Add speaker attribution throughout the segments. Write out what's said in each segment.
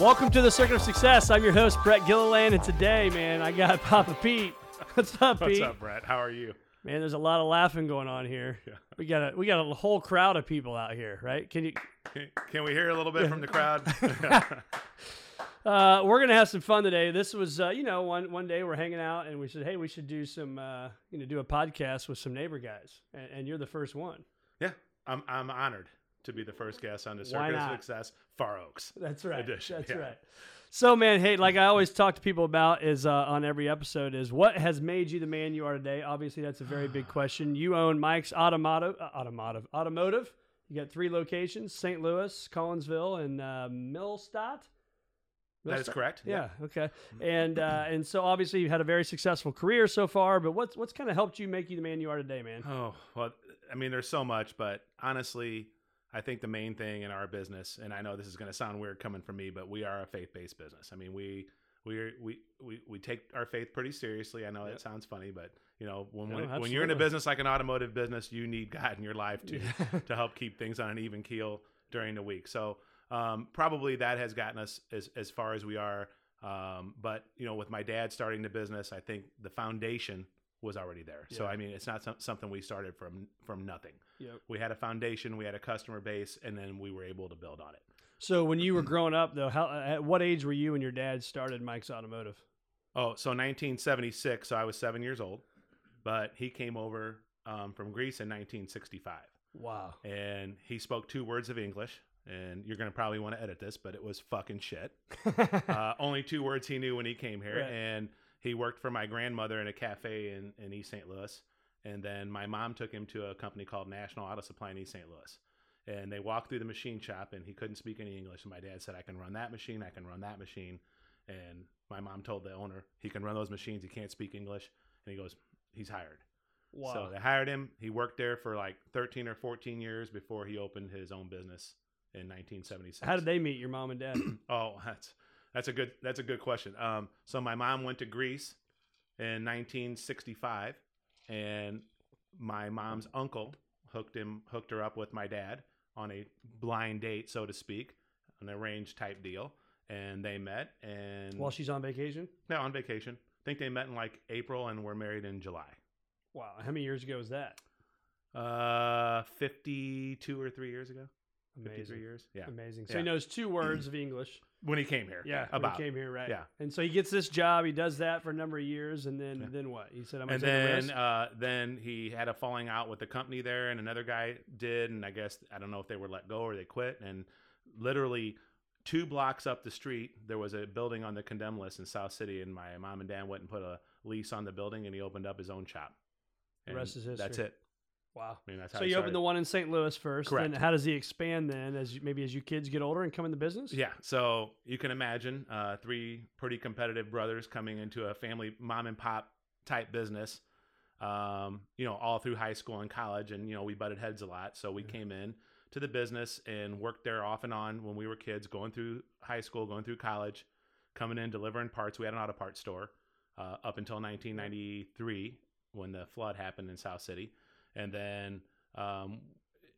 Speaker 1: Welcome to the Circuit of Success. I'm your host, Brett Gilliland, and today, man, I got Papa Pete. What's up, Pete?
Speaker 2: What's up, Brett? How are you?
Speaker 1: Man, there's a lot of laughing going on here. Yeah. We got a we got a whole crowd of people out here, right? Can you?
Speaker 2: Can- Can we hear a little bit from the crowd?
Speaker 1: Uh, we're gonna have some fun today. This was, uh, you know, one one day we're hanging out and we said, hey, we should do some, uh, you know, do a podcast with some neighbor guys, and, and you're the first one.
Speaker 2: yeah, I'm I'm honored to be the first guest on the Circuit of? Success, Far Oaks.
Speaker 1: That's right.
Speaker 2: Edition,
Speaker 1: That's
Speaker 2: yeah.
Speaker 1: right. So, man, hey, like I always talk to people about is uh, on every episode is what has made you the man you are today. Obviously, that's a very big question. You own Mike's Automotive, uh, Automotive, Automotive. You got three locations: St. Louis, Collinsville, and uh, Millstadt.
Speaker 2: That is correct.
Speaker 1: Yeah. Okay. And uh, and so obviously you've had a very successful career so far. But what's what's kind of helped you make you the man you are today, man?
Speaker 2: Oh well, I mean, there's so much, but honestly, I think the main thing in our business, and I know this is going to sound weird coming from me, but we are a faith-based business. I mean, we we we we we take our faith pretty seriously. I know that sounds funny, but you know, when
Speaker 1: No,
Speaker 2: when, when you're in a business like an automotive business, you need God in your life to to help keep things on an even keel during the week. So um, probably that has gotten us as as far as we are. Um, but you know, with my dad starting the business, I think the foundation was already there. So I mean, it's not some, something we started from from nothing.
Speaker 1: Yep.
Speaker 2: We had a foundation, we had a customer base, and then we were able to build on it.
Speaker 1: So when you were growing up, though, how at what age were you when your dad started Mike's Automotive?
Speaker 2: Oh, so 1976. So I was seven years old, but he came over um, from Greece in 1965,
Speaker 1: Wow.
Speaker 2: and he spoke two words of English. And you're gonna probably want to edit this, but it was fucking shit. uh, only two words he knew when he came here,
Speaker 1: Right.
Speaker 2: and he worked for my grandmother in a cafe in, in East St. Louis. And then my mom took him to a company called National Auto Supply in East St. Louis. And they walked through the machine shop, and he couldn't speak any English. And my dad said, "I can run that machine. I can run that machine." And my mom told the owner, "He can run those machines. He can't speak English." And he goes, "He's hired."
Speaker 1: wow.
Speaker 2: So they hired him. He worked there for like 13 or 14 years before he opened his own business in 1976.
Speaker 1: How did they meet your mom and dad?
Speaker 2: Oh, that's that's a good that's a good question. Um, so my mom went to Greece in 1965, and my mom's uncle hooked him hooked her up with my dad on a blind date, so to speak, an arranged type deal, and they met and
Speaker 1: While she's on vacation?
Speaker 2: no on vacation. I think they met in like April and were married in July.
Speaker 1: Wow. How many years ago was that?
Speaker 2: Uh, 52 or three years ago. 53
Speaker 1: Amazing.
Speaker 2: years. Yeah.
Speaker 1: Amazing. So
Speaker 2: Yeah.
Speaker 1: he knows two words of English.
Speaker 2: When he came here.
Speaker 1: Yeah. when
Speaker 2: About
Speaker 1: he came here, right?
Speaker 2: Yeah.
Speaker 1: And so he gets this job. He does that for a number of years, and then
Speaker 2: Yeah.
Speaker 1: then what? He said, "I'm gonna
Speaker 2: and
Speaker 1: take a
Speaker 2: then
Speaker 1: risk."
Speaker 2: uh, then he had a falling out with the company there, and another guy did, and I guess I don't know if they were let go or they quit. And literally two blocks up the street, there was a building on the condemned list in South City, and my mom and dad went and put a lease on the building, and he opened up his own shop.
Speaker 1: The rest is history.
Speaker 2: That's it.
Speaker 1: Wow.
Speaker 2: I mean, that's how
Speaker 1: So you opened the one in St. Louis first.
Speaker 2: Correct.
Speaker 1: Then how does he expand then as you, maybe as you kids get older and come in the business?
Speaker 2: Yeah, so you can imagine uh, three pretty competitive brothers coming into a family mom and pop type business. Um, you know, all through high school and college, and you know, we butted heads a lot. So we came in to the business and worked there off and on when we were kids, going through high school, going through college, coming in delivering parts. We had an auto parts store uh, up until 1993 when the flood happened in South City, and then um,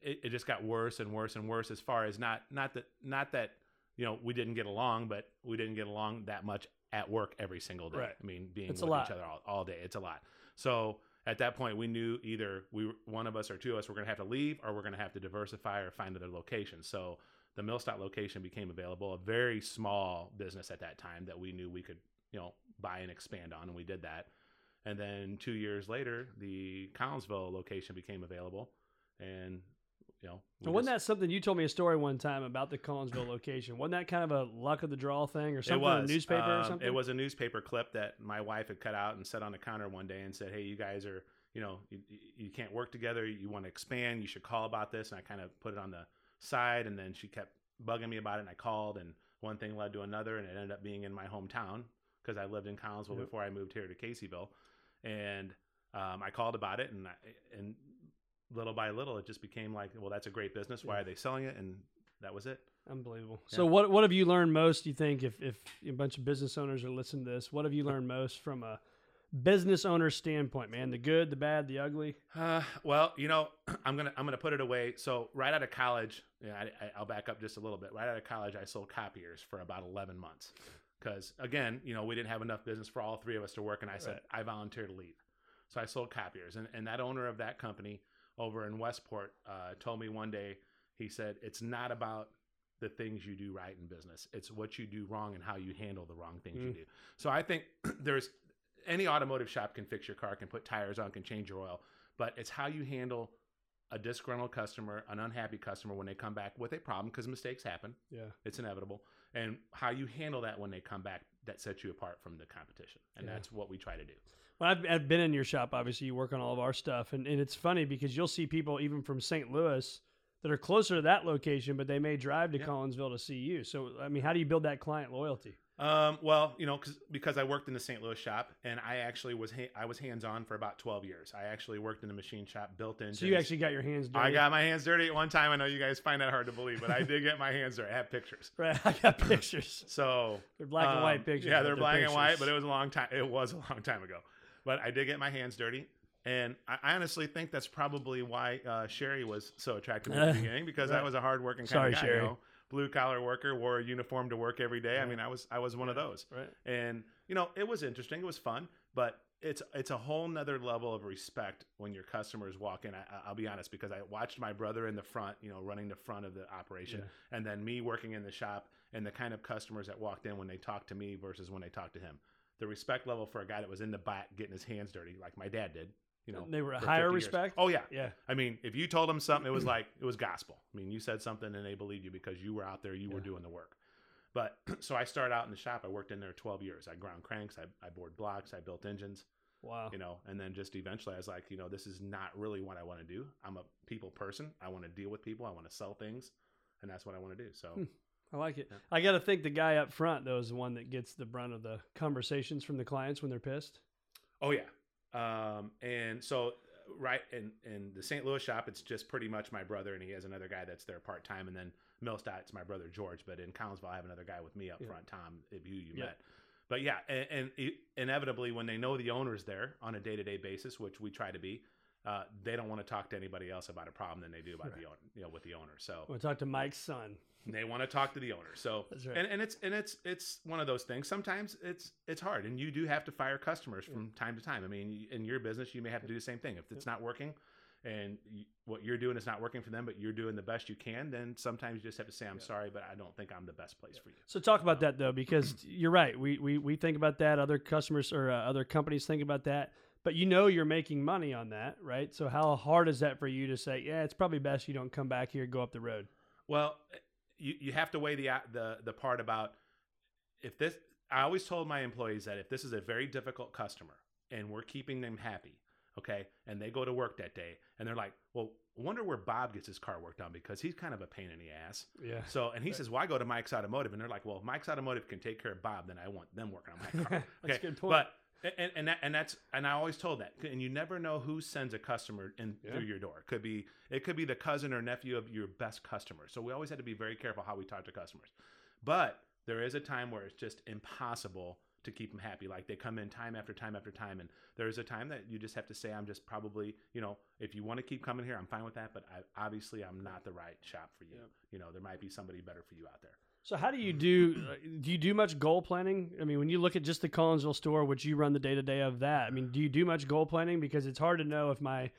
Speaker 2: it, it just got worse and worse and worse as far as not not that not that you know we didn't get along, but we didn't get along that much at work every single day.
Speaker 1: Right.
Speaker 2: I mean, being
Speaker 1: It's
Speaker 2: with each other all, all day, it's a lot. So at that point, we knew either we one of us or two of us were going to have to leave, or we're going to have to diversify or find other locations. So the Millstadt location became available, a very small business at that time that we knew we could, you know, buy and expand on, and we did that. And then two years later, the Collinsville location became available, and you know,
Speaker 1: And wasn't
Speaker 2: just-
Speaker 1: that something you told me a story one time about the Collinsville location? Wasn't that kind of a luck of the draw thing or something?
Speaker 2: It was
Speaker 1: a newspaper or
Speaker 2: um,
Speaker 1: something?
Speaker 2: It was a newspaper clip that my wife had cut out and set on the counter one day and said, "Hey, you guys are, you know, you, you can't work together. You want to expand. You should call about this." And I kind of put it on the side, and then she kept bugging me about it. And I called, and one thing led to another, and it ended up being in my hometown because I lived in Collinsville
Speaker 1: Yep.
Speaker 2: before I moved here to Caseyville, and um, I called about it, and I, and little by little, it just became like, well, that's a great business. Why are they selling it? And that was it.
Speaker 1: Unbelievable.
Speaker 2: Yeah.
Speaker 1: So what what have you learned most? You think if if a bunch of business owners are listening to this, what have you learned most from a business owner standpoint, man? The good, the bad, the ugly.
Speaker 2: Uh, well, you know, I'm gonna I'm gonna put it away. So right out of college, yeah, I, I, I'll back up just a little bit. Right out of college, I sold copiers for about 11 months, because again, you know, we didn't have enough business for all three of us to work, and I said I volunteered to leave. So I sold copiers, and and that owner of that company over in Westport uh, told me one day, he said, it's not about the things you do right in business. It's what you do wrong and how you handle the wrong things you
Speaker 1: Mm.
Speaker 2: do. So I think there's any automotive shop can fix your car, can put tires on, can change your oil, but it's how you handle a disgruntled customer, an unhappy customer when they come back with a problem because mistakes happen.
Speaker 1: Yeah.
Speaker 2: It's inevitable. And how you handle that when they come back that sets you apart from the competition. And
Speaker 1: Yeah.
Speaker 2: that's what we try to do.
Speaker 1: Well, I've, I've been in your shop. Obviously, you work on all of our stuff, and, and it's funny because you'll see people even from St. Louis that are closer to that location, but they may drive to. Collinsville to see you. So, I mean, how do you build that client loyalty?
Speaker 2: Um, well, you know, cause, because I worked in the St. Louis shop and I actually was, ha- I was hands on for about 12 years. I actually worked in the machine shop, built in.
Speaker 1: So you actually got your hands dirty.
Speaker 2: I got my hands dirty at one time. I know you guys find that hard to believe, but I did get my hands dirty. I have pictures.
Speaker 1: right. I got pictures.
Speaker 2: So
Speaker 1: They're black and white
Speaker 2: um,
Speaker 1: pictures.
Speaker 2: Yeah,
Speaker 1: but
Speaker 2: they're black and white, but it was a long time. It was a long time ago, but I did get my hands dirty, and I, I honestly think that's probably why uh, Sherry was so attractive in the beginning because I was a hardworking kind
Speaker 1: Sorry,
Speaker 2: of guy.
Speaker 1: Sherry.
Speaker 2: You know? Blue collar worker, wore a uniform to work every day. I mean, I was I was one of those,
Speaker 1: right.
Speaker 2: and you know, it was interesting. It was fun, but it's it's a whole nother level of respect when your customers walk in. I, I- I'll be honest because I watched my brother in the front, you know, running the front of the operation,
Speaker 1: Yeah.
Speaker 2: and then me working in the shop, and the kind of customers that walked in when they talked to me versus when they talked to him. The respect level for a guy that was in the back getting his hands dirty, like my dad did. You know,
Speaker 1: They were
Speaker 2: for
Speaker 1: higher
Speaker 2: 50 years.
Speaker 1: respect?
Speaker 2: Oh yeah,
Speaker 1: Yeah.
Speaker 2: I mean, if you told them something, it was like it was gospel. I mean, you said something and they believed you because you were out there, you were doing the work. But so I started out in the shop. I worked in there 12 years. I ground cranks, I, I bored blocks, I built engines,
Speaker 1: Wow.
Speaker 2: you know, and then just eventually I was like, you know, this is not really what I want to do. I'm a people person. I want to deal with people. I want to sell things, and that's what I want to do. So
Speaker 1: Hmm. I like it.
Speaker 2: Yeah.
Speaker 1: I got to think the guy up front though is the one that gets the brunt of the conversations from the clients when they're pissed.
Speaker 2: Oh yeah. Um, and so right in in the St. Louis shop, it's just pretty much my brother, and he has another guy that's there part time, and then Millstadt, it's my brother George. But in Collinsville, I have another guy with me up
Speaker 1: Yeah.
Speaker 2: front, Tom, if you you
Speaker 1: Yeah.
Speaker 2: met. But yeah, and, and inevitably, when they know the owner's there on a day to day basis, which we try to be, uh, they don't want to talk to anybody else about a problem than they do about the owner, you know, with the owner. So
Speaker 1: I'm gonna talk to Mike's son.
Speaker 2: They want to talk to the owner. So
Speaker 1: right.
Speaker 2: and, and it's and it's it's one of those things. Sometimes it's it's hard, and you do have to fire customers from time to time. I mean, in your business, you may have to do the same thing. If it's not working, and you, what you're doing is not working for them, but you're doing the best you can, then sometimes you just have to say, "I'm sorry, but I don't think I'm the best place for you."
Speaker 1: So talk about that though, because you're right. We we we think about that. Other customers or uh, other companies think about that. But you know you're making money on that, right? So how hard is that for you to say, yeah, it's probably best you don't come back here, go up the road.
Speaker 2: Well, you, you have to weigh the the the part about if this. I always told my employees that if this is a very difficult customer and we're keeping them happy, okay, and they go to work that day and they're like, "Well, I wonder where Bob gets his car worked on because he's kind of a pain in the ass."
Speaker 1: Yeah.
Speaker 2: So, and he says, "Well, I go to Mike's Automotive," and they're like, "Well, if Mike's Automotive can take care of Bob, then I want them working on my car."
Speaker 1: That's
Speaker 2: okay,
Speaker 1: a good point.
Speaker 2: But and and, that, and that's and I always told that, and you never know who sends a customer in
Speaker 1: Yeah.
Speaker 2: through your door. It could be it could be the cousin or nephew of your best customer. So we always had to be very careful how we talk to customers. But there is a time where it's just impossible to keep them happy. Like they come in time after time after time, and there is a time that you just have to say, "I'm just probably, you know, if you want to keep coming here, I'm fine with that. But I, obviously, I'm not the right shop for you.
Speaker 1: Yep.
Speaker 2: You know, there might be somebody better for you out there."
Speaker 1: So how do you do? uh, Do you do much goal planning? I mean, when you look at just the Collinsville store, which you run the day to day of that, I mean, do you do much goal planning? Because it's hard to know if my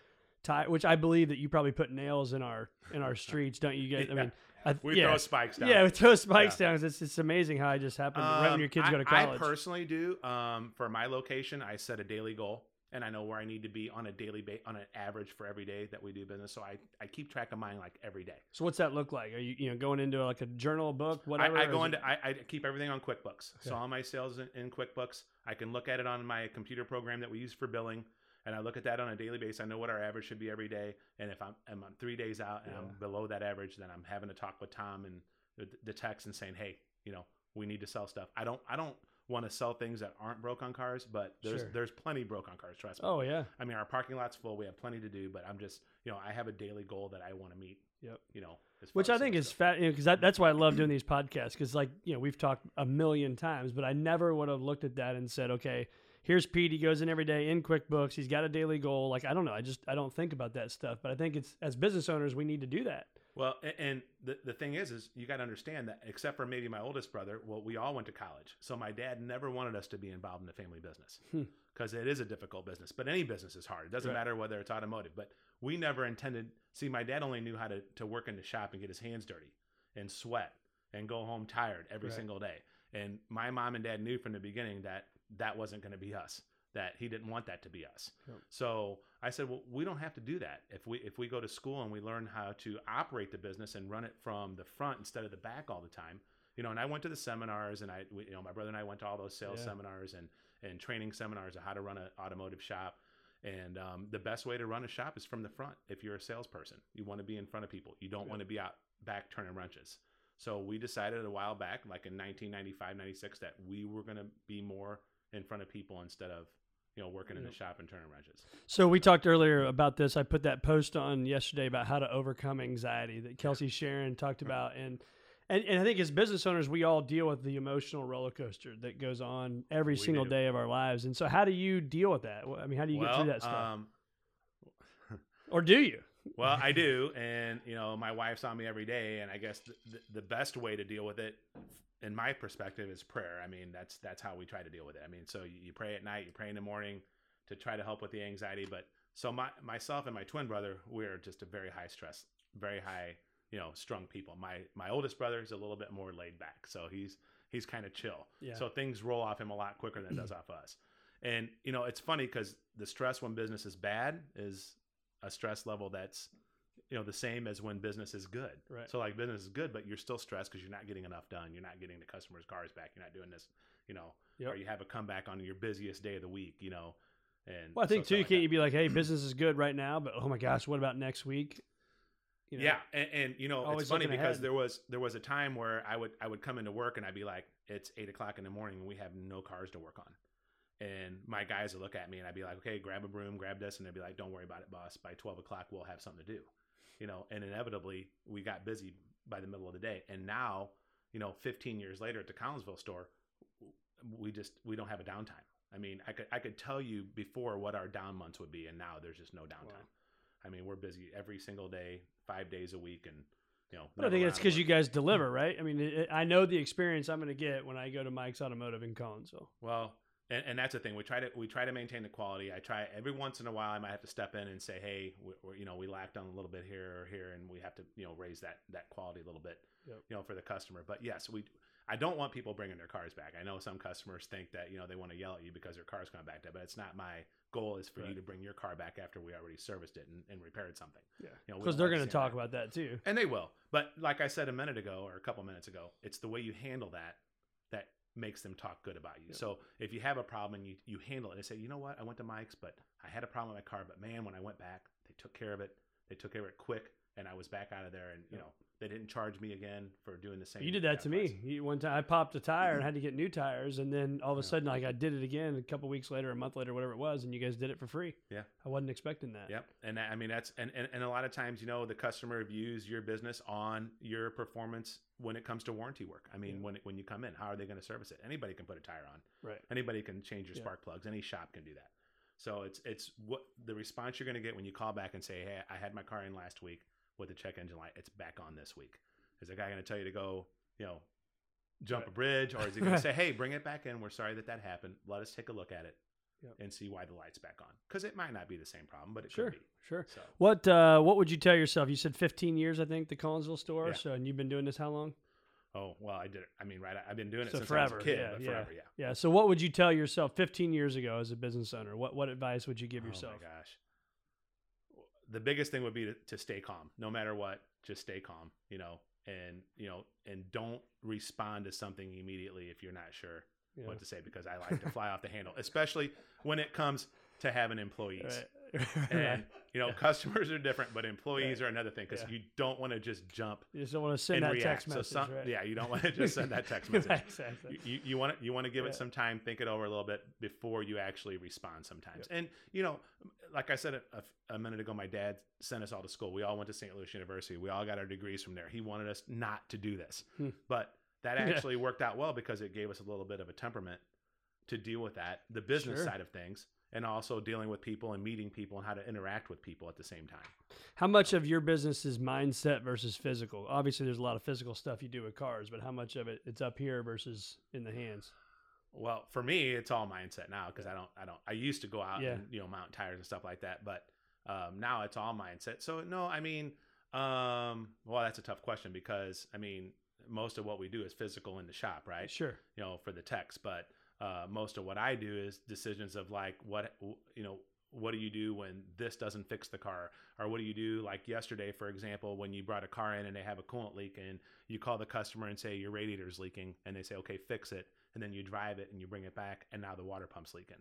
Speaker 1: tire, which I believe that you probably put nails in our in our streets, don't you? Get, I mean, I
Speaker 2: we
Speaker 1: yeah.
Speaker 2: throw spikes down.
Speaker 1: Yeah, we throw spikes
Speaker 2: Yeah.
Speaker 1: down. It's it's amazing how I just happened right when your kids
Speaker 2: Um,
Speaker 1: go to college.
Speaker 2: I personally do. Um, for my location, I set a daily goal, and I know where I need to be on a daily ba- on an average for every day that we do business. So I, I keep track of mine like every day.
Speaker 1: so what's that look like? Are you you know going into like a journal, book,
Speaker 2: I,
Speaker 1: whatever?
Speaker 2: I
Speaker 1: or
Speaker 2: go into I, I keep everything on QuickBooks. So all my sales in, in QuickBooks, I can look at it on my computer program that we use for billing, and I look at that on a daily basis. I know what our average should be every day, and if I'm, I'm on three days out and
Speaker 1: Yeah.
Speaker 2: I'm below that average, then I'm having to talk with Tom and the, the text and saying, hey, you know, we need to sell stuff. I don't I don't want to sell things that aren't broke on cars, but there's
Speaker 1: Sure.
Speaker 2: there's plenty broke on cars. Trust me.
Speaker 1: Oh yeah.
Speaker 2: I mean, our parking lot's full. We have plenty to do, but I'm just, you know, I have a daily goal that I want to meet.
Speaker 1: Yep.
Speaker 2: You know,
Speaker 1: Which I think is fat, because that, that's why I love doing these podcasts. Because like you know, we've talked a million times, but I never would have looked at that and said, okay, here's Pete. He goes in every day in QuickBooks. He's got a daily goal. Like I don't know. I just I don't think about that stuff. But I think it's as business owners, we need to do that.
Speaker 2: Well, and the, the thing is, is you got to understand that except for maybe my oldest brother, well, we all went to college. So my dad never wanted us to be involved in the family business
Speaker 1: Hmm.
Speaker 2: because it is a difficult business. But any business is hard. It doesn't
Speaker 1: Right.
Speaker 2: matter whether it's automotive. But we never intended. See, my dad only knew how to, to work in the shop and get his hands dirty and sweat and go home tired every
Speaker 1: Right.
Speaker 2: single day. And my mom and dad knew from the beginning that that wasn't going to be us. That he didn't want that to be us.
Speaker 1: Yep.
Speaker 2: So I said, well, we don't have to do that. If we if we go to school and we learn how to operate the business and run it from the front instead of the back all the time, you know. And I went to the seminars, and I, we, you know, my brother and I went to all those sales
Speaker 1: Yeah.
Speaker 2: seminars and and training seminars of how to run an automotive shop. And um, the best way to run a shop is from the front. If you're a salesperson, you want to be in front of people. You don't
Speaker 1: Yeah.
Speaker 2: want to be out back turning wrenches. So we decided a while back, like in 1995, 96, that we were going to be more in front of people instead of, you know, working in the shop and turning wrenches.
Speaker 1: So we talked earlier about this. I put that post on yesterday about how to overcome anxiety that Kelsey Sharon talked about, and and, and I think as business owners, we all deal with the emotional roller coaster that goes on every
Speaker 2: We
Speaker 1: single
Speaker 2: do.
Speaker 1: day of our lives. And so, how do you deal with that? I mean, how do you get through that stuff,
Speaker 2: Um,
Speaker 1: or do you?
Speaker 2: well, I do, and you know, my wife's on me every day, and I guess the, the, the best way to deal with it, in my perspective, is prayer. I mean, that's that's how we try to deal with it. I mean, so you, you pray at night, you pray in the morning to try to help with the anxiety. But so my myself and my twin brother, we're just a very high stress, very high, you know, strung people. My my oldest brother is a little bit more laid back, so he's he's kind of chill.
Speaker 1: Yeah.
Speaker 2: So things roll off him a lot quicker than it does off us. And you know, it's funny because the stress when business is bad is a stress level that's you know the same as when business is good.
Speaker 1: Right.
Speaker 2: So like business is good, but you're still stressed because you're not getting enough done. You're not getting the customers' cars back. You're not doing this, you know,
Speaker 1: Yep.
Speaker 2: or you have a comeback on your busiest day of the week, you know. And
Speaker 1: Well, I think
Speaker 2: so-
Speaker 1: too,
Speaker 2: like
Speaker 1: can't
Speaker 2: that.
Speaker 1: you be like, hey, business is good right now, but oh my gosh, what about next week? You know,
Speaker 2: yeah, and, and you know it's funny because
Speaker 1: ahead.
Speaker 2: there was there was a time where I would I would come into work and I'd be like, it's eight o'clock in the morning and we have no cars to work on, and my guys would look at me and I'd be like, okay, grab a broom, grab this, and they'd be like, don't worry about it, boss. By twelve o'clock we'll have something to do, you know. And inevitably we got busy by the middle of the day, and now you know, fifteen years later at the Collinsville store, we just we don't have a downtime. I mean, I could I could tell you before what our down months would be, and now there's just no downtime. I mean, we're busy every single day, five days a week, and you know.
Speaker 1: But I think it's because you guys deliver, right? I mean, it- I know the experience I'm going to get when I go to Mike's Automotive in Collinsville.
Speaker 2: Well, and, and that's the thing. We try to we try to maintain the quality. I try every once in a while. I might have to step in and say, hey, we you know, we lacked on a little bit here or here, and we have to you know raise that that quality a little bit,
Speaker 1: Yep.
Speaker 2: you know, for the customer. But yes, we. I don't want people bringing their cars back. I know some customers think that you know they want to yell at you because their car's coming back, to, but it's not my goal. Is for you to bring your car back after we already serviced it and, and repaired something.
Speaker 1: Yeah,
Speaker 2: You know,
Speaker 1: because they're going to talk
Speaker 2: that.
Speaker 1: about that too.
Speaker 2: and they will. But like I said a minute ago or a couple minutes ago, it's the way you handle that makes them talk good about you.
Speaker 1: Yeah.
Speaker 2: So if you have a problem and you, you handle it and say, you know what, I went to Mike's, but I had a problem with my car, but man, when I went back, they took care of it. They took care of it quick, and I was back out of there, and you
Speaker 1: Yeah.
Speaker 2: know they didn't charge me again for doing the same.
Speaker 1: You did that to
Speaker 2: price.
Speaker 1: me. You, one time I popped a tire and had to get new tires, and then all of a
Speaker 2: Yeah.
Speaker 1: sudden, like I did it again a couple weeks later, a month later, whatever it was, and you guys did it for free.
Speaker 2: Yeah.
Speaker 1: I wasn't expecting that.
Speaker 2: Yep. And I mean, that's, and, and, and a lot of times, you know, the customer views your business on your performance when it comes to warranty work. I mean,
Speaker 1: Yeah.
Speaker 2: when, it, when you come in, how are they going to service it? Anybody can put a tire on.
Speaker 1: Right.
Speaker 2: Anybody can change your
Speaker 1: Yeah.
Speaker 2: spark plugs. Any shop can do that. So it's, it's what the response you're going to get when you call back and say, Hey, I had my car in last week with the check engine light. It's back on this week. Is the guy going to tell you to go, you know, jump
Speaker 1: Right.
Speaker 2: a bridge or is he going to say, Hey, bring it back in. We're sorry that that happened. Let us take a look at it.
Speaker 1: Yep.
Speaker 2: and see why the light's back on because it might not be the same problem, but it
Speaker 1: Sure,
Speaker 2: could be.
Speaker 1: sure.
Speaker 2: So
Speaker 1: What uh, what would you tell yourself? You said 15 years, I think, the Collinsville store.
Speaker 2: Yeah.
Speaker 1: So, and you've been doing this how long?
Speaker 2: oh well, I did it. I mean, right? I've been doing it
Speaker 1: So
Speaker 2: since
Speaker 1: forever,
Speaker 2: I was a kid,
Speaker 1: yeah,
Speaker 2: but
Speaker 1: yeah.
Speaker 2: forever, yeah.
Speaker 1: Yeah. So, what would you tell yourself 15 years ago as a business owner? What what advice would you give yourself?
Speaker 2: Oh my gosh. The biggest thing would be to, to stay calm, no matter what. Just stay calm, you know, and you know, and don't respond to something immediately if you're not sure
Speaker 1: Yeah.
Speaker 2: what to say because I like to fly off the handle, especially when it comes to having employees.
Speaker 1: Right.
Speaker 2: And. You know, customers are different, but employees are another thing because
Speaker 1: Yeah.
Speaker 2: you don't want to just jump
Speaker 1: You just don't want to send that
Speaker 2: react.
Speaker 1: text message.
Speaker 2: so some,
Speaker 1: right?
Speaker 2: yeah, you don't want to just send that text message.
Speaker 1: Right, exactly.
Speaker 2: You- you, want to you want to give
Speaker 1: Yeah.
Speaker 2: it some time, think it over a little bit before you actually respond. Sometimes, and you know, like I said a, a- minute ago, my dad sent us all to school. We all went to St. Louis University. We all got our degrees from there. He wanted us not to do this,
Speaker 1: Hmm.
Speaker 2: but that
Speaker 1: Yeah.
Speaker 2: actually worked out well because it gave us a little bit of a temperament to deal with that, the business
Speaker 1: Sure.
Speaker 2: side of things, and also dealing with people and meeting people and how to interact with people at the same time.
Speaker 1: How much of your business is mindset versus physical? Obviously, there's a lot of physical stuff you do with cars, but how much of it it's up here versus in the hands?
Speaker 2: Well, for me, it's all mindset now because I don't, I don't, I used to go out
Speaker 1: Yeah.
Speaker 2: and you know mount tires and stuff like that, but um, now it's all mindset. So no, I mean, um, well, that's a tough question because I mean, most of what we do is physical in the shop, right?
Speaker 1: Sure.
Speaker 2: You know, for the techs, but uh, most of what I do is decisions of like what you know. What do you do when this doesn't fix the car? Or what do you do like yesterday, for example, when you brought a car in and they have a coolant leak and you call the customer and say your radiator's leaking and they say, okay, fix it and then you drive it and you bring it back and now the water pump's leaking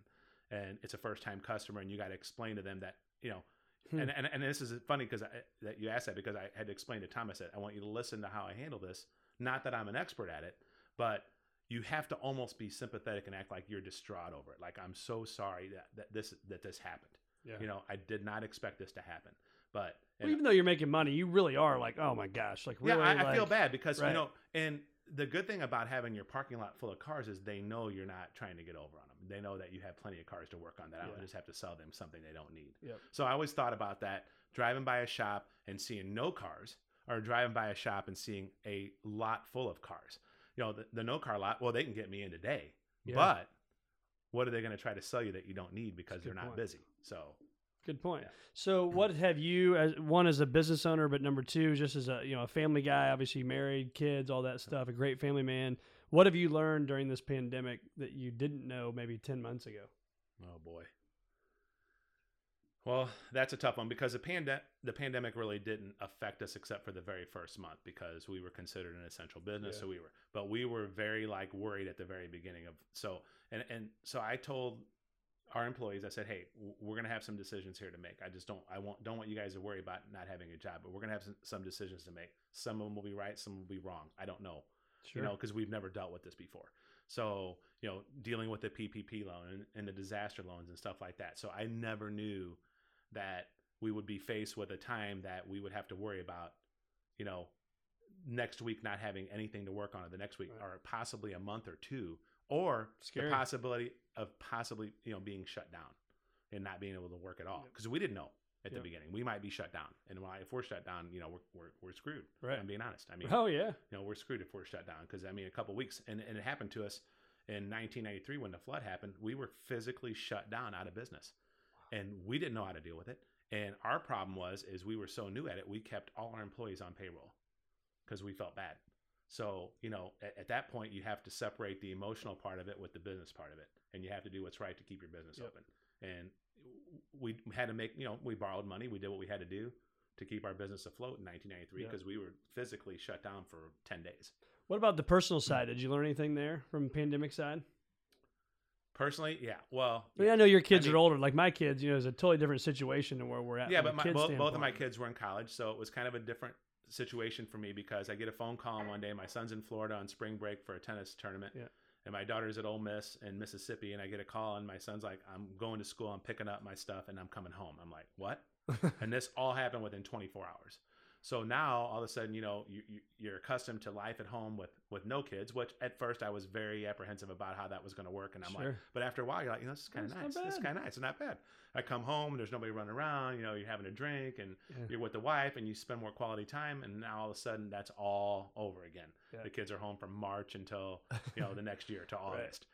Speaker 2: and it's a first time customer and you got to explain to them that you know
Speaker 1: Hmm.
Speaker 2: and, and and this is funny because that you asked that because I had to explain to thomas that I want you to listen to how I handle this not that I'm an expert at it but you have to almost be sympathetic and act like you're distraught over it like I'm so sorry that, that this that this happened
Speaker 1: Yeah.
Speaker 2: you know I did not expect this to happen but
Speaker 1: Well, even though you're making money, you really are like, oh my gosh, like really.
Speaker 2: yeah, I, I feel bad because
Speaker 1: right.
Speaker 2: you know, and the good thing about having your parking lot full of cars is they know you're not trying to get over on them. They know that you have plenty of cars to work on. That I don't just have to sell them something they don't need.
Speaker 1: Yep.
Speaker 2: So I always thought about that driving by a shop and seeing no cars, or driving by a shop and seeing a lot full of cars. You know, the, the no car lot. Well, they can get me in today,
Speaker 1: Yeah.
Speaker 2: but what are they going to try to sell you that you don't need because they're not
Speaker 1: point.
Speaker 2: busy? So
Speaker 1: Good point.
Speaker 2: Yeah.
Speaker 1: So, what have you as one as a business owner, but number two, just as a you know a family guy, obviously married, kids, all that stuff, a great family man. What have you learned during this pandemic that you didn't know maybe ten months ago?
Speaker 2: Oh boy. Well, that's a tough one because the pande- the pandemic really didn't affect us except for the very first month because we were considered an essential business.
Speaker 1: Yeah.
Speaker 2: So we were, but we were very like worried at the very beginning of so and and so I told our employees, I said, hey, we're gonna have some decisions here to make. I just don't I want don't want you guys to worry about not having a job, but we're gonna have some, some decisions to make. Some of them will be right, some will be wrong. I don't know
Speaker 1: Sure.
Speaker 2: you know, because we've never dealt with this before. So, you know, dealing with the PPP loan and, and the disaster loans and stuff like that. So I never knew that we would be faced with a time that we would have to worry about, you know, next week not having anything to work on or the next week
Speaker 1: Right.
Speaker 2: or possibly a month or two or
Speaker 1: Scary.
Speaker 2: the possibility of possibly, you know, being shut down and not being able to work at all
Speaker 1: Yep.
Speaker 2: because we didn't know at
Speaker 1: Yep.
Speaker 2: the beginning. We might be shut down. And if we're shut down, you know, we're, we're, we're screwed.
Speaker 1: Right.
Speaker 2: I'm being honest. I mean,
Speaker 1: oh yeah.
Speaker 2: you know, we're screwed if we're shut down because I mean, a couple weeks, and, and it happened to us in 1993 when the flood happened. We were physically shut down out of business, and we didn't know how to deal with it. And our problem was, is we were so new at it, we kept all our employees on payroll because we felt bad. So you know, at, at that point, you have to separate the emotional part of it with the business part of it, and you have to do what's right to keep your business
Speaker 1: Yep.
Speaker 2: open. And we had to make, you know, we borrowed money, we did what we had to do to keep our business afloat in 1993
Speaker 1: Yep.
Speaker 2: because we were physically shut down for 10 days.
Speaker 1: What about the personal side? Did you learn anything there from pandemic side?
Speaker 2: Personally, yeah. Well,
Speaker 1: I mean, I know your kids
Speaker 2: I mean-
Speaker 1: are older. Like my kids, you know, it's a totally different situation than where we're at.
Speaker 2: yeah, but my, both, both of my kids were in college, so it was kind of a different situation for me because I get a phone call one day. My son's in Florida on spring break for a tennis tournament,
Speaker 1: Yeah.
Speaker 2: and my daughter's at Ole Miss in Mississippi, and I get a call, and my son's like, "I'm going to school. I'm picking up my stuff, and I'm coming home." I'm like, "What?" and this all happened within 24 hours. So now all of a sudden, you know, you, you, you're accustomed to life at home with with no kids, which at first I was very apprehensive about how that was going to work, and I'm like, but after a while, you're like, you know, this is kind of nice. This is kind of nice. It's not bad. I come home and there's nobody running around. You know, you're having a drink and
Speaker 1: Yeah.
Speaker 2: you're with the wife and you spend more quality time. And now all of a sudden, that's all over again.
Speaker 1: Yeah.
Speaker 2: The kids are home from March until you know the next year to
Speaker 1: Right.
Speaker 2: August.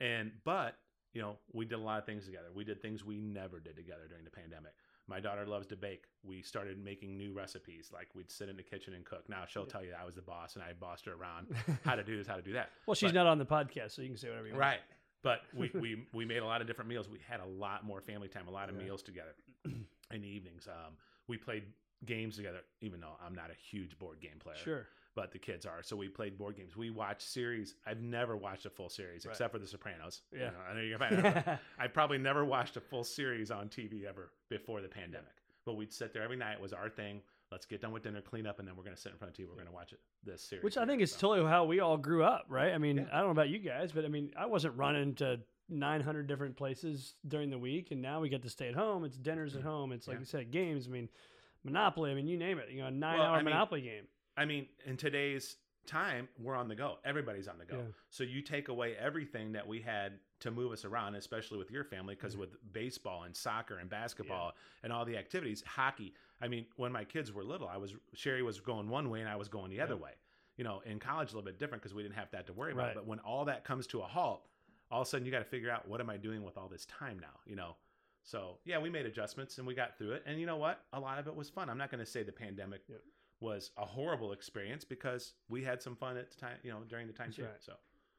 Speaker 2: And but you know, we did a lot of things together. We did things we never did together during the pandemic. My daughter loves to bake. We started making new recipes. Like we'd sit in the kitchen and cook. Now she'll tell you I was the boss and I bossed her around how to do this, how to do that.
Speaker 1: Well, she's
Speaker 2: But-
Speaker 1: not on the podcast, so you can say whatever you want.
Speaker 2: Right. But we, we, we made a lot of different meals. We had a lot more family time, a lot of meals together in the evenings. Um, we played games together, even though I'm not a huge board game player.
Speaker 1: Sure.
Speaker 2: But the kids are. So we played board games. We watched series. I've never watched a full series
Speaker 1: Right.
Speaker 2: except for The Sopranos. You
Speaker 1: Yeah.
Speaker 2: know, I know you're probably I probably never watched a full series on TV ever before the pandemic. But we'd sit there every night. It was our thing. Let's get done with dinner, clean up, and then we're going to sit in front of TV. We're going to watch it, this series.
Speaker 1: Which I think is
Speaker 2: So-
Speaker 1: totally how we all grew up, right? I mean,
Speaker 2: Yeah.
Speaker 1: I don't know about you guys, but I mean, I wasn't running to 900 different places during the week, and now we get to stay at home. It's dinners at mm-hmm. home. It's like
Speaker 2: Yeah.
Speaker 1: you said, games. I mean, Monopoly. I mean, you name it. You know, a nine-hour
Speaker 2: Well, I mean,
Speaker 1: Monopoly game.
Speaker 2: I mean, in today's time, we're on the go. Everybody's on the go.
Speaker 1: Yeah.
Speaker 2: So you take away everything that we had to move us around, especially with your family, because
Speaker 1: Mm-hmm.
Speaker 2: with baseball and soccer and basketball and all the activities, hockey. I mean, when my kids were little, I was Sherry was going one way and I was going the other way. You know, in college a little bit different because we didn't have that to worry
Speaker 1: Right.
Speaker 2: about. But when all that comes to a halt, all of a sudden you got to figure out what am I doing with all this time now? You know. So yeah, we made adjustments and we got through it. And you know what? A lot of it was fun. I'm not going to say the pandemic
Speaker 1: Yep.
Speaker 2: Was a horrible experience because we had some fun at the time, you know, during the time
Speaker 1: That's
Speaker 2: too.
Speaker 1: right.
Speaker 2: So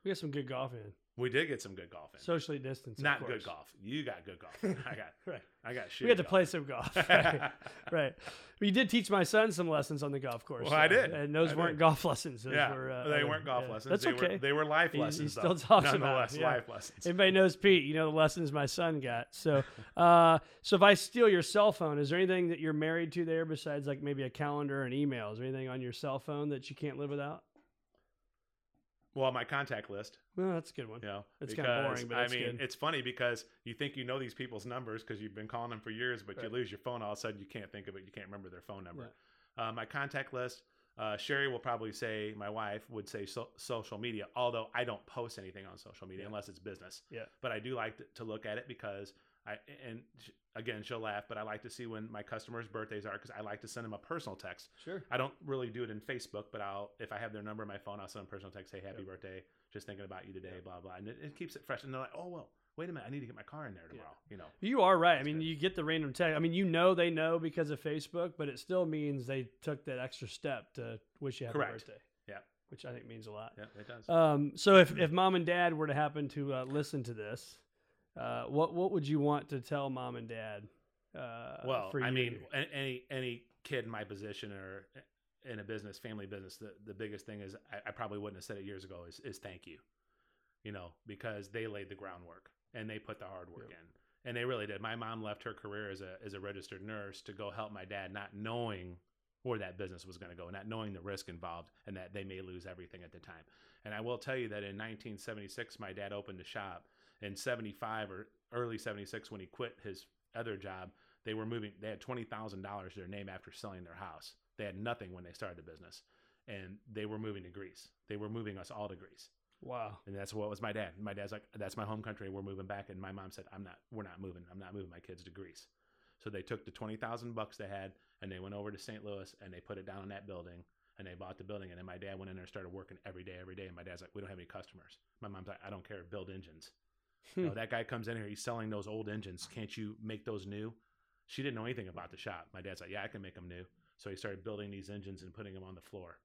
Speaker 1: We had some good golf in.
Speaker 2: We did get some good golf in.
Speaker 1: Socially distanced.
Speaker 2: Not good golf. You got good golf. in. I got
Speaker 1: Right.
Speaker 2: I got shit.
Speaker 1: We had to play some golf. right. right. But you did teach my son some lessons on the golf course.
Speaker 2: Well, I did.
Speaker 1: And those
Speaker 2: I
Speaker 1: weren't
Speaker 2: did.
Speaker 1: golf lessons. Those
Speaker 2: Yeah,
Speaker 1: were, uh,
Speaker 2: they weren't golf
Speaker 1: yeah.
Speaker 2: lessons.
Speaker 1: That's
Speaker 2: they
Speaker 1: okay.
Speaker 2: Were, they were life
Speaker 1: He- he
Speaker 2: lessons.
Speaker 1: still
Speaker 2: though.
Speaker 1: talks about
Speaker 2: Nonetheless,
Speaker 1: yeah.
Speaker 2: life lessons.
Speaker 1: Everybody knows Pete. You know the lessons my son got. So, uh, so if I steal your cell phone, is there anything that you're married to there besides like maybe a calendar and email? Is there anything on your cell phone that you can't live without?
Speaker 2: Well, my contact list.
Speaker 1: Well, that's a good one.
Speaker 2: You know,
Speaker 1: It's kinda boring, but
Speaker 2: I mean,
Speaker 1: good.
Speaker 2: it's funny because you think you know these people's numbers because you've been calling them for years, but you lose your phone. All of a sudden, you can't think of it. You can't remember their phone number. Uh, my contact list. Uh, Sherry will probably say, my wife would say so- social media, although I don't post anything on social media
Speaker 1: Yeah.
Speaker 2: unless it's business.
Speaker 1: Yeah.
Speaker 2: But I do like to, to look at it because I, and sh- again, she'll laugh, but I like to see when my customers' birthdays are because I like to send them a personal text.
Speaker 1: Sure.
Speaker 2: I don't really do it in Facebook, but I'll if I have their number on my phone, I'll send them a personal text, say happy
Speaker 1: Yep.
Speaker 2: birthday, just thinking about you today, blah blah, and it, it keeps it fresh. And they're like, oh well, wait a minute, I need to get my car in there tomorrow. You know,
Speaker 1: You are right. I mean,
Speaker 2: good.
Speaker 1: you get the random text. I mean, you know they know because of Facebook, but it still means they took that extra step to wish you happy
Speaker 2: Correct.
Speaker 1: birthday.
Speaker 2: Yeah.
Speaker 1: Which I think means a lot.
Speaker 2: yeah, it does.
Speaker 1: Um, so if, if mom and dad were to happen to uh, listen to this, uh, what what would you want to tell mom and dad? Uh,
Speaker 2: well, I mean, any any kid in my position or in a business, family business, the, the biggest thing is I, I probably wouldn't have said it years ago is, is thank you. You know, because they laid the groundwork and they put the hard work
Speaker 1: Yep.
Speaker 2: in. And they really did. My mom left her career as a as a registered nurse to go help my dad, not knowing where that business was going to go, not knowing the risk involved and that they may lose everything at the time. And I will tell you that in 1976, my dad opened a shop. In 75 or early 76, when he quit his other job, they were moving. They had twenty thousand dollars to their name after selling their house. They had nothing when they started the business, and they were moving to Greece. They were moving us all to Greece,
Speaker 1: wow.
Speaker 2: and that's what was my dad. My dad's like, "That's my home country. We're moving back." And my mom said, "I'm not. We're not moving. I'm not moving my kids to Greece." So they took the twenty thousand bucks they had, and they went over to St. Louis, and they put it down in that building, and they bought the building. And then my dad went in there and started working every day, every day. And my dad's like, "We don't have any customers." My mom's like, "I don't care. Build engines." You know, hmm. that guy comes in here, he's selling those old engines. Can't you make those new? She didn't know anything about the shop. My dad's like, yeah, I can make them new. So he started building these engines and putting them on the floor.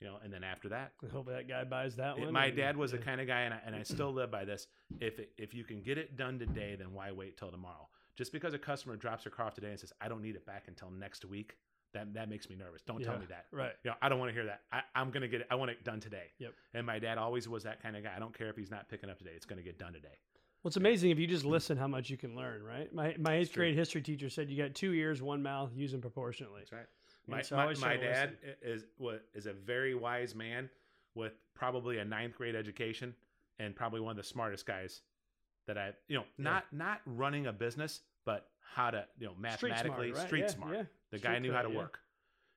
Speaker 2: You know, and then after that,
Speaker 1: I hope that guy buys that
Speaker 2: it-
Speaker 1: one.
Speaker 2: my dad was
Speaker 1: yeah.
Speaker 2: the kind of guy, and I, and I still live by this. If it, if you can get it done today, then why wait till tomorrow? Just because a customer drops their car off today and says, I don't need it back until next week, that that makes me nervous. Don't tell
Speaker 1: Yeah,
Speaker 2: me that.
Speaker 1: Right.
Speaker 2: You know, I don't want to hear that. I, I'm going to get it. I want it done today.
Speaker 1: Yep.
Speaker 2: And my dad always was that kind of guy. I don't care if he's not picking up today. It's going to get done today.
Speaker 1: Well, it's amazing if you just listen how much you can learn, right? My my eighth grade history teacher said you got two ears, one mouth, use them proportionately.
Speaker 2: That's right. My,
Speaker 1: so
Speaker 2: my, my dad i- is what is a very wise man with probably a ninth grade education and probably one of the smartest guys that I you know not not running a business but how to you know
Speaker 1: Street smart,
Speaker 2: mathematically
Speaker 1: right?
Speaker 2: street
Speaker 1: Yeah,
Speaker 2: smart.
Speaker 1: yeah.
Speaker 2: The
Speaker 1: Street
Speaker 2: guy knew how to
Speaker 1: yeah.
Speaker 2: work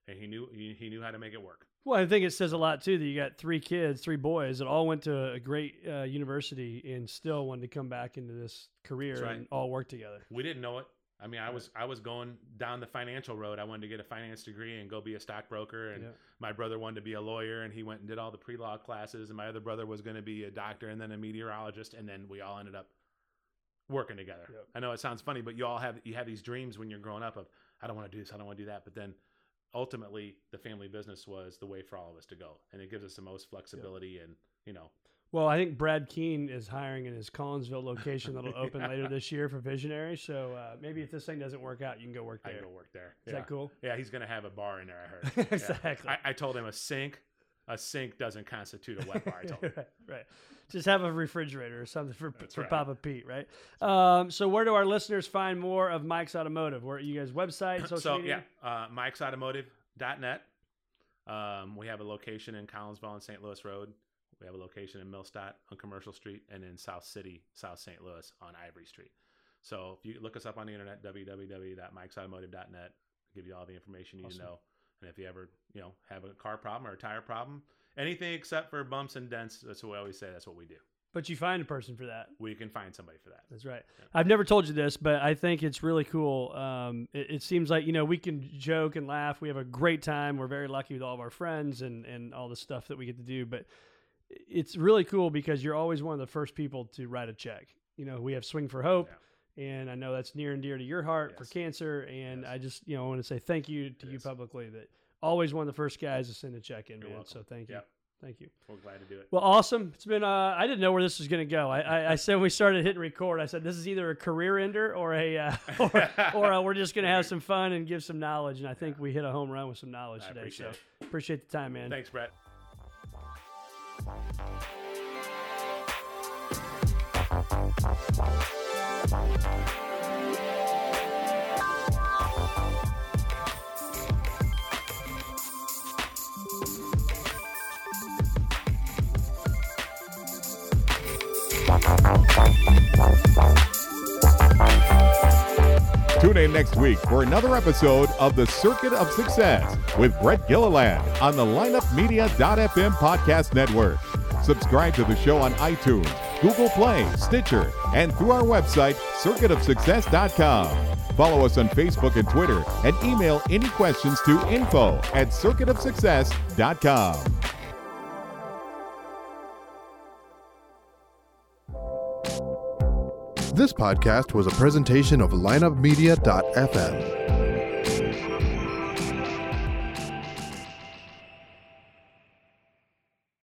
Speaker 2: and he knew he, he knew how to make it work.
Speaker 1: Well, I think it says a lot too that you got three kids, three boys that all went to a great uh, university and still wanted to come back into this career
Speaker 2: right.
Speaker 1: and all work together.
Speaker 2: We didn't know it. I mean, I was I was going down the financial road. I wanted to get a finance degree and go be a stockbroker. And my brother wanted to be a lawyer, and he went and did all the pre law classes. And my other brother was going to be a doctor and then a meteorologist. And then we all ended up working together.
Speaker 1: Yep.
Speaker 2: I know it sounds funny, but you all have you have these dreams when you're growing up of I don't want to do this, I don't want to do that, but then ultimately the family business was the way for all of us to go, and it gives us the most flexibility and you know
Speaker 1: Well, I think Brad Keene is hiring in his Collinsville location that'll open later this year for Visionary. So uh, maybe if this thing doesn't work out, you can go work there.
Speaker 2: I can go work there.
Speaker 1: Is
Speaker 2: yeah.
Speaker 1: that cool?
Speaker 2: Yeah, he's gonna have a bar in there. I heard. Yeah.
Speaker 1: Exactly.
Speaker 2: I, I told him a sink. A sink doesn't constitute a wet bar. I told him.
Speaker 1: right, right. Just have a refrigerator or something for,
Speaker 2: That's
Speaker 1: for
Speaker 2: right.
Speaker 1: Papa Pete, right? Um, so where do our listeners find more of Mike's Automotive? Where are you guys website, social
Speaker 2: so
Speaker 1: media?
Speaker 2: yeah, uh, Mike'sAutomotive.net. Um, we have a location in Collinsville on St. Louis Road. We have a location in Millstadt on Commercial Street, and in South City, South St. Louis on Ivory Street. So if you look us up on the internet, www.mikesautomotive.net, give you all the information you need
Speaker 1: Awesome.
Speaker 2: to know. And if you ever, you know, have a car problem or a tire problem, anything except for bumps and dents, that's what we always say. That's what we do.
Speaker 1: But you find a person for that.
Speaker 2: We can find somebody for that.
Speaker 1: That's right.
Speaker 2: Yeah.
Speaker 1: I've never told you this, but I think it's really cool. Um, it, it seems like you know we can joke and laugh. We have a great time. We're very lucky with all of our friends and and all the stuff that we get to do. But it's really cool because you're always one of the first people to write a check. You know, we have Swing for Hope, and I know that's near and dear to your heart for cancer. And
Speaker 2: Yes.
Speaker 1: I just you know want to say thank you to
Speaker 2: It
Speaker 1: you
Speaker 2: is.
Speaker 1: publicly that always one of the first guys to send a check in,
Speaker 2: You're
Speaker 1: man.
Speaker 2: welcome.
Speaker 1: So thank you.
Speaker 2: Yep.
Speaker 1: Thank you.
Speaker 2: We're glad to do it.
Speaker 1: Well, awesome. It's been. Uh, I didn't know where this was going to go. I, I, I said when we started hitting record. I said this is either a career ender or a, uh, or, or uh, we're just going to have some fun and give some knowledge. And I think we hit a home run with some knowledge
Speaker 2: I
Speaker 1: today.
Speaker 2: appreciate
Speaker 1: so
Speaker 2: it.
Speaker 1: appreciate the time, man.
Speaker 2: Thanks, Brett.
Speaker 3: Tune in next week for another episode of The Circuit of Success with Brett Gilliland on the lineupmedia.fm podcast network. Subscribe to the show on iTunes, Google Play, Stitcher, and through our website, circuitofsuccess.com. Follow us on Facebook and Twitter and email any questions to info at circuitofsuccess.com.
Speaker 4: This podcast was a presentation of lineupmedia.fm.